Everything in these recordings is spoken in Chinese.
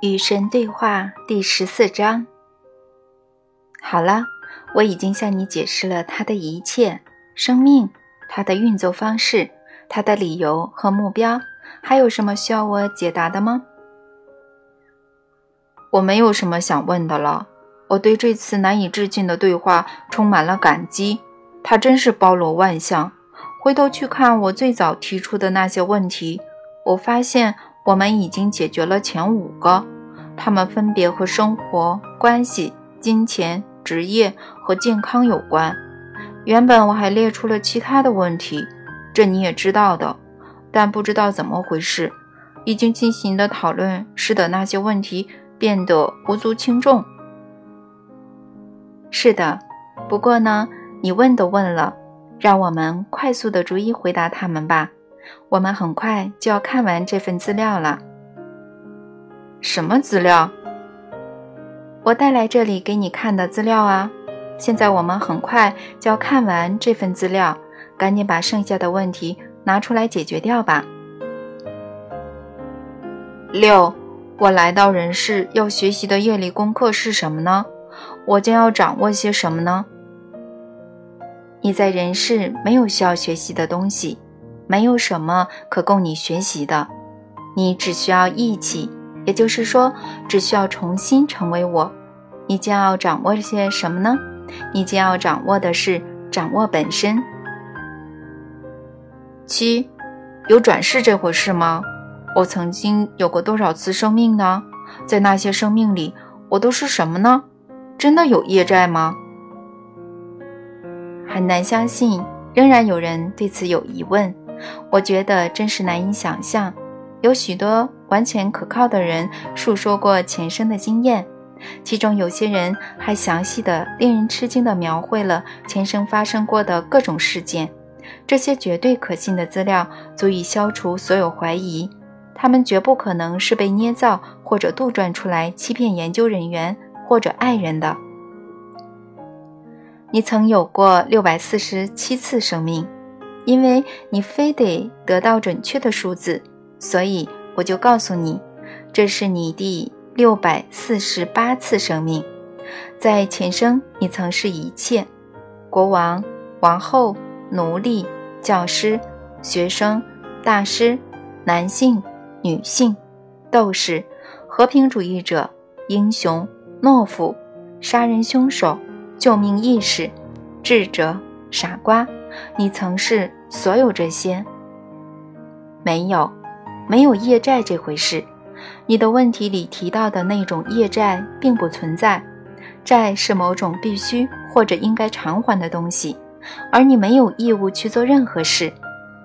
与神对话第十四章。好了，我已经向你解释了它的一切：生命、它的运作方式、它的理由和目标。还有什么需要我解答的吗？我没有什么想问的了。我对这次难以置信的对话充满了感激，它真是包罗万象。回头去看我最早提出的那些问题，我发现。我们已经解决了前五个，它们分别和生活、关系、金钱、职业和健康有关。原本我还列出了其他的问题，这你也知道的，但不知道怎么回事，已经进行的讨论使得那些问题变得无足轻重。是的，不过呢，你问都问了，让我们快速的逐一回答他们吧。我们很快就要看完这份资料了。什么资料？我带来这里给你看的资料啊！现在我们很快就要看完这份资料，赶紧把剩下的问题拿出来解决掉吧。六，我来到人世要学习的业力功课是什么呢？我将要掌握些什么呢？你在人世没有需要学习的东西。没有什么可供你学习的，你只需要义气，也就是说，只需要重新成为我。你将要掌握些什么呢？你将要掌握的是掌握本身。七，有转世这回事吗？我曾经有过多少次生命呢？在那些生命里，我都是什么呢？真的有业债吗？很难相信，仍然有人对此有疑问。我觉得真是难以想象，有许多完全可靠的人述说过前生的经验，其中有些人还详细的、令人吃惊的描绘了前生发生过的各种事件。这些绝对可信的资料足以消除所有怀疑，他们绝不可能是被捏造或者杜撰出来欺骗研究人员或者爱人的。你曾有过六百四十七次生命。因为你非得得到准确的数字，所以我就告诉你，这是你第六百四十八次生命。在前生，你曾是一切：国王、王后、奴隶、教师、学生、大师、男性、女性、斗士、和平主义者、英雄、懦夫、杀人凶手、救命义士、智者、傻瓜。你曾是所有这些？没有，没有业债这回事。你的问题里提到的那种业债并不存在。债是某种必须或者应该偿还的东西，而你没有义务去做任何事。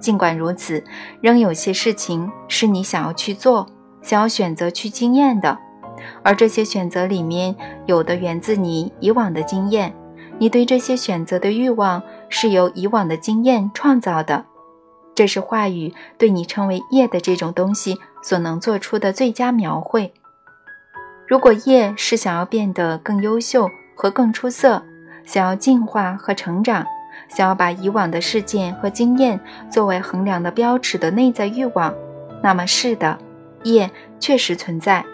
尽管如此，仍有些事情是你想要去做、想要选择去经验的，而这些选择里面有的源自你以往的经验。你对这些选择的欲望是由以往的经验创造的，这是话语对你称为业的这种东西所能做出的最佳描绘。如果业是想要变得更优秀和更出色，想要进化和成长，想要把以往的事件和经验作为衡量的标尺的内在欲望，那么是的，业确实存在，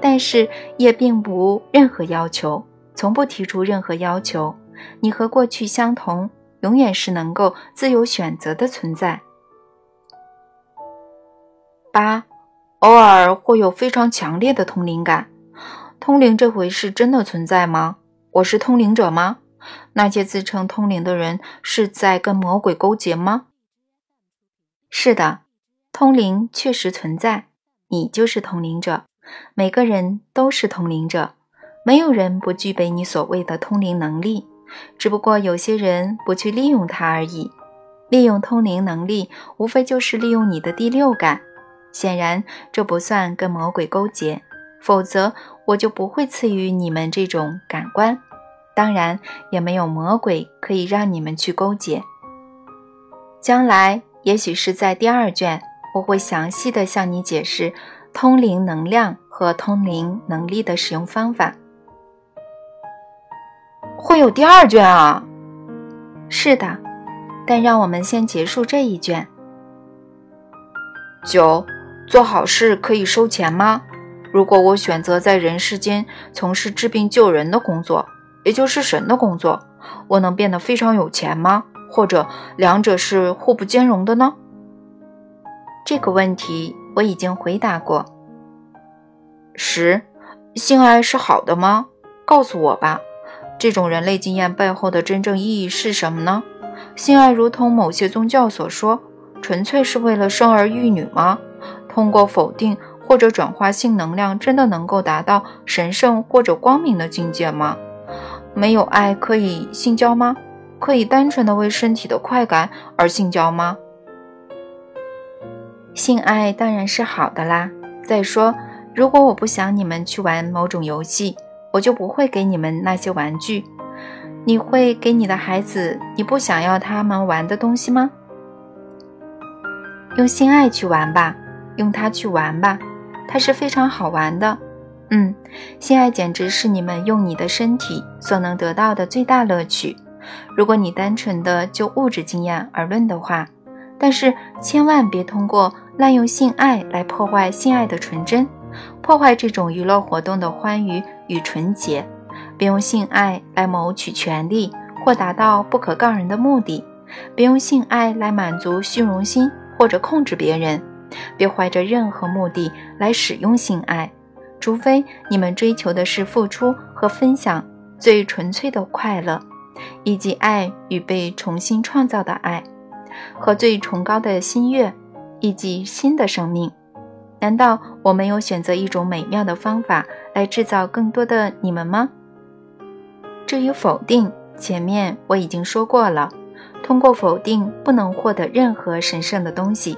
但是业并无任何要求，从不提出任何要求。你和过去相同，永远是能够自由选择的存在。八，偶尔会有非常强烈的通灵感。通灵这回事真的存在吗？我是通灵者吗？那些自称通灵的人是在跟魔鬼勾结吗？是的，通灵确实存在。你就是通灵者，每个人都是通灵者，没有人不具备你所谓的通灵能力。只不过有些人不去利用它而已。利用通灵能力，无非就是利用你的第六感。显然，这不算跟魔鬼勾结，否则我就不会赐予你们这种感官。当然，也没有魔鬼可以让你们去勾结。将来，也许是在第二卷，我会详细的向你解释通灵能量和通灵能力的使用方法。会有第二卷啊！是的，但让我们先结束这一卷。九，做好事可以收钱吗？如果我选择在人世间从事治病救人的工作，也就是神的工作，我能变得非常有钱吗？或者两者是互不兼容的呢？这个问题我已经回答过。十，性爱是好的吗？告诉我吧，这种人类经验背后的真正意义是什么呢？性爱如同某些宗教所说，纯粹是为了生儿育女吗？通过否定或者转化性能量，真的能够达到神圣或者光明的境界吗？没有爱可以性交吗？可以单纯的为身体的快感而性交吗？性爱当然是好的啦。再说，如果我不想你们去玩某种游戏，我就不会给你们那些玩具。你会给你的孩子你不想要他们玩的东西吗？用性爱去玩吧，用它去玩吧，它是非常好玩的。嗯，性爱简直是你们用你的身体所能得到的最大乐趣。如果你单纯的就物质经验而论的话，但是千万别通过滥用性爱来破坏性爱的纯真，破坏这种娱乐活动的欢愉与纯洁。别用性爱来谋取权利或达到不可告人的目的，别用性爱来满足虚荣心或者控制别人。别怀着任何目的来使用性爱，除非你们追求的是付出和分享最纯粹的快乐。以及爱与被重新创造的爱，和最崇高的心愿，以及新的生命。难道我没有选择一种美妙的方法来制造更多的你们吗？至于否定，前面我已经说过了。通过否定，不能获得任何神圣的东西。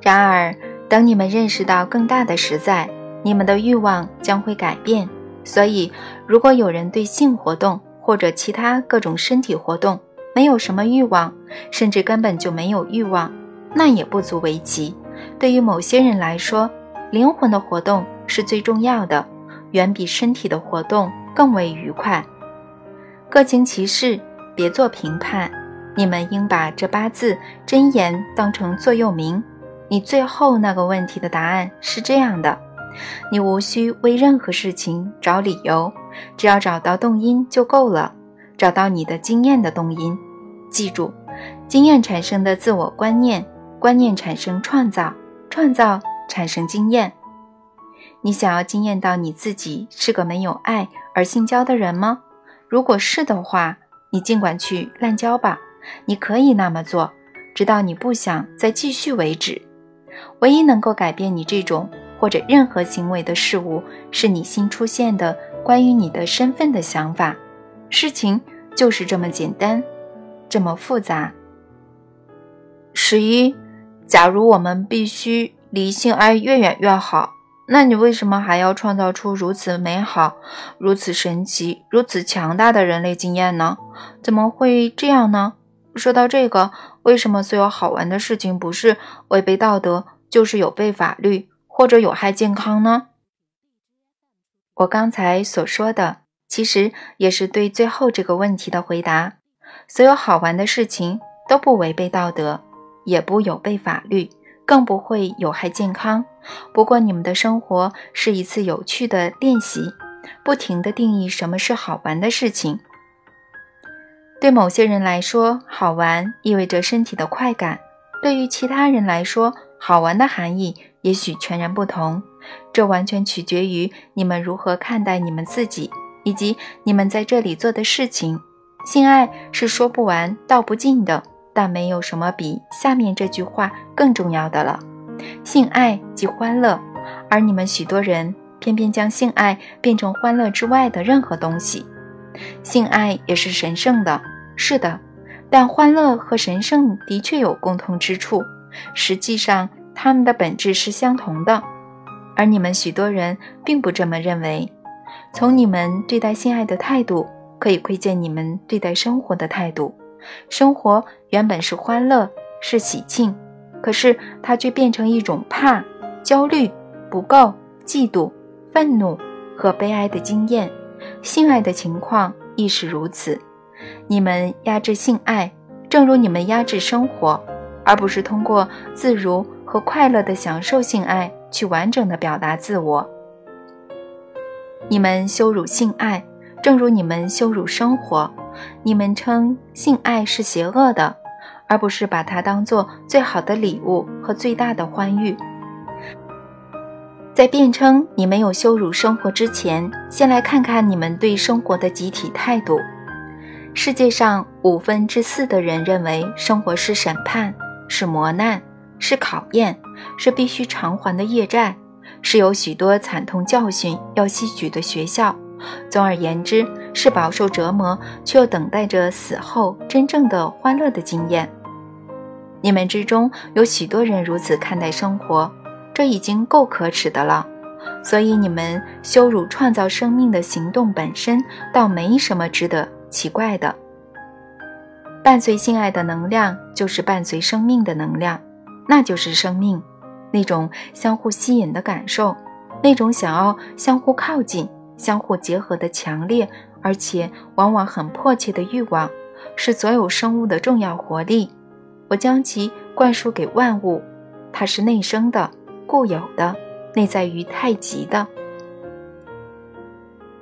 然而，等你们认识到更大的实在，你们的欲望将会改变。所以，如果有人对性活动，或者其他各种身体活动，没有什么欲望，甚至根本就没有欲望，那也不足为奇。对于某些人来说，灵魂的活动是最重要的，远比身体的活动更为愉快。各行其事，别做评判。你们应把这八字真言当成座右铭。你最后那个问题的答案是这样的。你无需为任何事情找理由，只要找到动因就够了。找到你的经验的动因，记住，经验产生的自我观念，观念产生创造，创造产生经验。你想要惊艳到你自己是个没有爱而性交的人吗？如果是的话，你尽管去滥交吧。你可以那么做，直到你不想再继续为止。唯一能够改变你这种。或者任何行为的事物，是你新出现的关于你的身份的想法。事情就是这么简单，这么复杂。十一，假如我们必须离性爱越远越好，那你为什么还要创造出如此美好、如此神奇、如此强大的人类经验呢？怎么会这样呢？说到这个，为什么所有好玩的事情不是违背道德，就是有悖法律？或者有害健康呢？我刚才所说的，其实也是对最后这个问题的回答。所有好玩的事情都不违背道德，也不有悖法律，更不会有害健康。不过，你们的生活是一次有趣的练习，不停地定义什么是好玩的事情。对某些人来说，好玩意味着身体的快感；对于其他人来说，好玩的含义。也许全然不同，这完全取决于你们如何看待你们自己，以及你们在这里做的事情。性爱是说不完道不尽的，但没有什么比下面这句话更重要的了：性爱即欢乐，而你们许多人偏偏将性爱变成欢乐之外的任何东西。性爱也是神圣的，是的，但欢乐和神圣的确有共同之处，实际上。它们的本质是相同的，而你们许多人并不这么认为。从你们对待性爱的态度，可以窥见你们对待生活的态度。生活原本是欢乐，是喜庆，可是它却变成一种怕、焦虑、不够、嫉妒、愤怒和悲哀的经验。性爱的情况亦是如此。你们压制性爱，正如你们压制生活，而不是通过自如。和快乐的享受性爱去完整的表达自我。你们羞辱性爱，正如你们羞辱生活。你们称性爱是邪恶的，而不是把它当做最好的礼物和最大的欢愉。在辩称你没有羞辱生活之前，先来看看你们对生活的集体态度。世界上五分之四的人认为生活是审判，是磨难，是考验，是必须偿还的业债，是有许多惨痛教训要吸取的学校。总而言之，是饱受折磨却又等待着死后真正的欢乐的经验。你们之中有许多人如此看待生活，这已经够可耻的了。所以你们羞辱创造生命的行动本身，倒没什么值得奇怪的。伴随性爱的能量，就是伴随生命的能量，那就是生命，那种相互吸引的感受，那种想要相互靠近。相互结合的强烈，而且往往很迫切的欲望，是所有生物的重要活力。我将其灌输给万物，它是内生的、固有的、内在于太极的。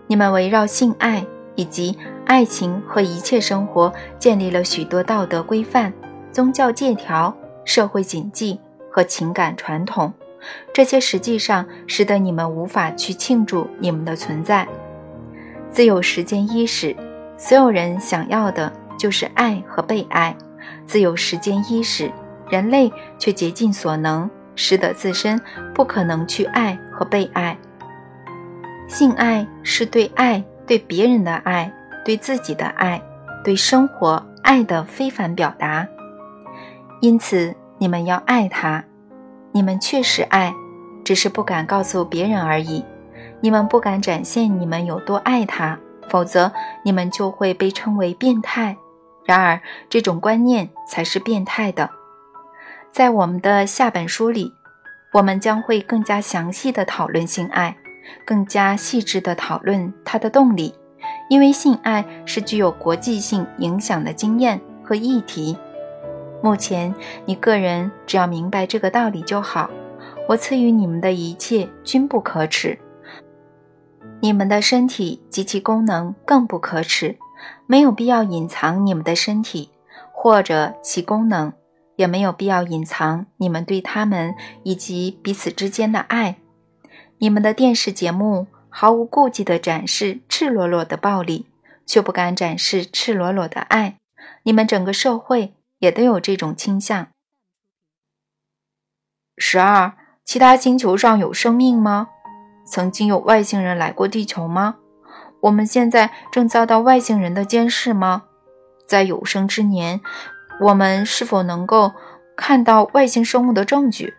你们围绕性爱以及爱情和一切生活建立了许多道德规范、宗教戒条、社会谨记和情感传统。这些实际上使得你们无法去庆祝你们的存在。自有时间伊始，所有人想要的就是爱和被爱。自有时间伊始，人类却竭尽所能，使得自身不可能去爱和被爱。性爱是对爱、对别人的爱、对自己的爱、对生活爱的非凡表达。因此，你们要爱它。你们确实爱，只是不敢告诉别人而已。你们不敢展现你们有多爱他，否则你们就会被称为变态。然而，这种观念才是变态的。在我们的下本书里，我们将会更加详细的讨论性爱，更加细致的讨论它的动力，因为性爱是具有国际性影响的经验和议题。目前，你个人只要明白这个道理就好。我赐予你们的一切均不可耻，你们的身体及其功能更不可耻。没有必要隐藏你们的身体或者其功能，也没有必要隐藏你们对他们以及彼此之间的爱。你们的电视节目毫无顾忌地展示赤裸裸的暴力，却不敢展示赤裸裸的爱。你们整个社会。也都有这种倾向。十二，其他星球上有生命吗？曾经有外星人来过地球吗？我们现在正遭到外星人的监视吗？在有生之年，我们是否能够看到外星生物的证据？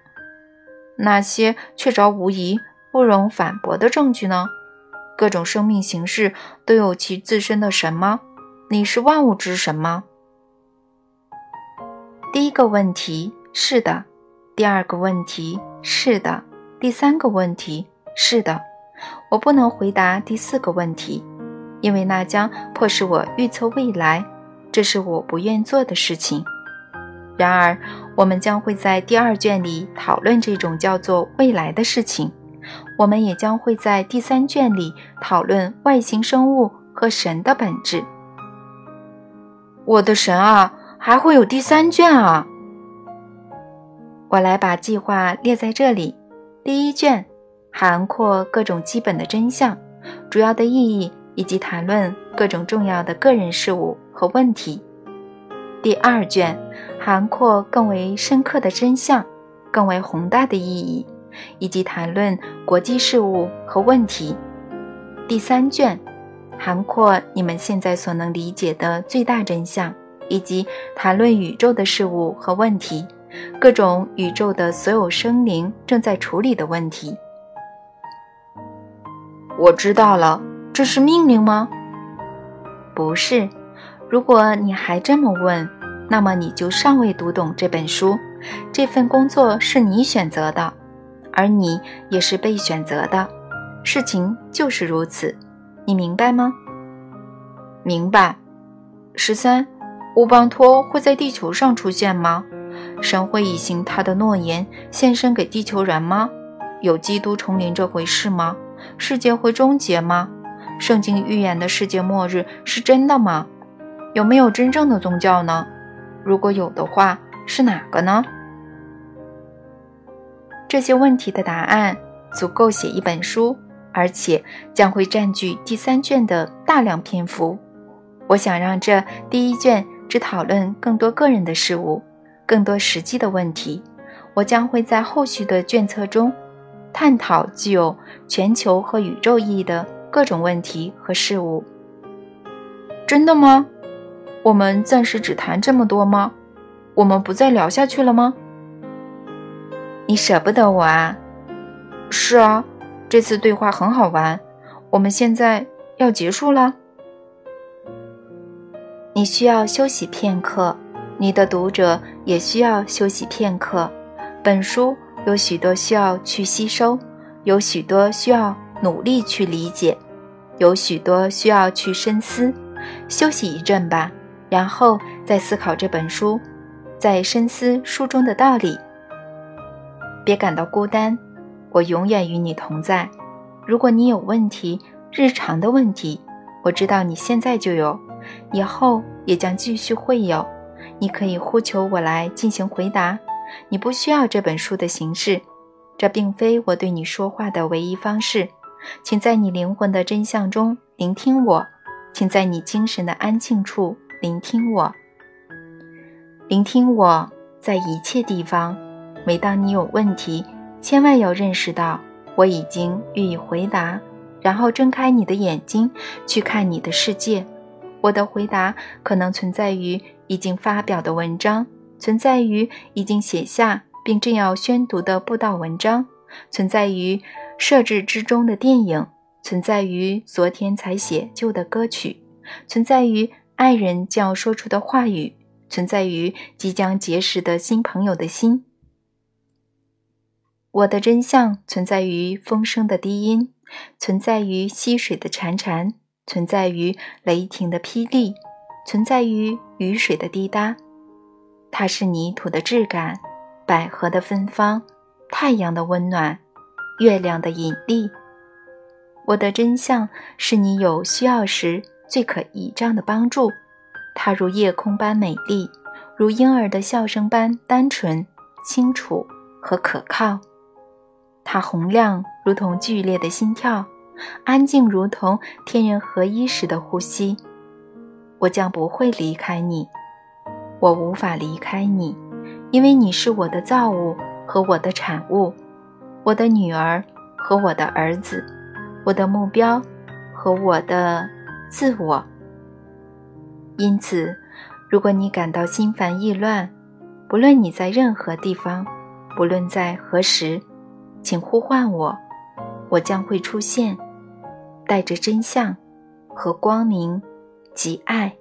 那些确凿无疑、不容反驳的证据呢？各种生命形式都有其自身的神吗？你是万物之神吗？第一个问题是的，第二个问题是的，第三个问题是的。我不能回答第四个问题，因为那将迫使我预测未来，这是我不愿做的事情。然而，我们将会在第二卷里讨论这种叫做未来的事情。我们也将会在第三卷里讨论外星生物和神的本质。我的神啊！还会有第三卷啊！我来把计划列在这里。第一卷涵括各种基本的真相、主要的意义以及谈论各种重要的个人事物和问题。第二卷涵括更为深刻的真相、更为宏大的意义，以及谈论国际事务和问题。第三卷涵括你们现在所能理解的最大真相。以及谈论宇宙的事物和问题，各种宇宙的所有生灵正在处理的问题。我知道了，这是命令吗？不是。如果你还这么问，那么你就尚未读懂这本书。这份工作是你选择的，而你也是被选择的。事情就是如此，你明白吗？明白。十三。乌邦托会在地球上出现吗？神会履行他的诺言，献身给地球人吗？有基督重临这回事吗？世界会终结吗？圣经预言的世界末日是真的吗？有没有真正的宗教呢？如果有的话，是哪个呢？这些问题的答案足够写一本书，而且将会占据第三卷的大量篇幅。我想让这第一卷只讨论更多个人的事物，更多实际的问题。我将会在后续的卷册中探讨具有全球和宇宙意义的各种问题和事物。真的吗？我们暂时只谈这么多吗？我们不再聊下去了吗？你舍不得我啊？是啊，这次对话很好玩。我们现在要结束了。你需要休息片刻，你的读者也需要休息片刻。本书有许多需要去吸收，有许多需要努力去理解，有许多需要去深思。休息一阵吧，然后再思考这本书，再深思书中的道理。别感到孤单，我永远与你同在。如果你有问题，日常的问题，我知道你现在就有，以后也将继续会有。你可以呼求我来进行回答。你不需要这本书的形式，这并非我对你说话的唯一方式。请在你灵魂的真相中聆听我，请在你精神的安静处聆听我，聆听我在一切地方。每当你有问题，千万要认识到我已经予以回答，然后睁开你的眼睛去看你的世界。我的回答可能存在于已经发表的文章，存在于已经写下并正要宣读的布道文章，存在于设置之中的电影，存在于昨天才写就的歌曲，存在于爱人将要说出的话语，存在于即将结识的新朋友的心。我的真相存在于风声的低音，存在于溪水的潺潺，存在于雷霆的霹雳，存在于雨水的滴答。它是泥土的质感，百合的芬芳，太阳的温暖，月亮的引力。我的真相是你有需要时最可倚仗的帮助。它如夜空般美丽，如婴儿的笑声般单纯、清楚和可靠。它洪亮，如同剧烈的心跳；安静，如同天人合一时的呼吸。我将不会离开你，我无法离开你，因为你是我的造物和我的产物，我的女儿和我的儿子，我的目标和我的自我。因此，如果你感到心烦意乱，不论你在任何地方，不论在何时。请呼唤我，我将会出现，带着真相和光明及爱。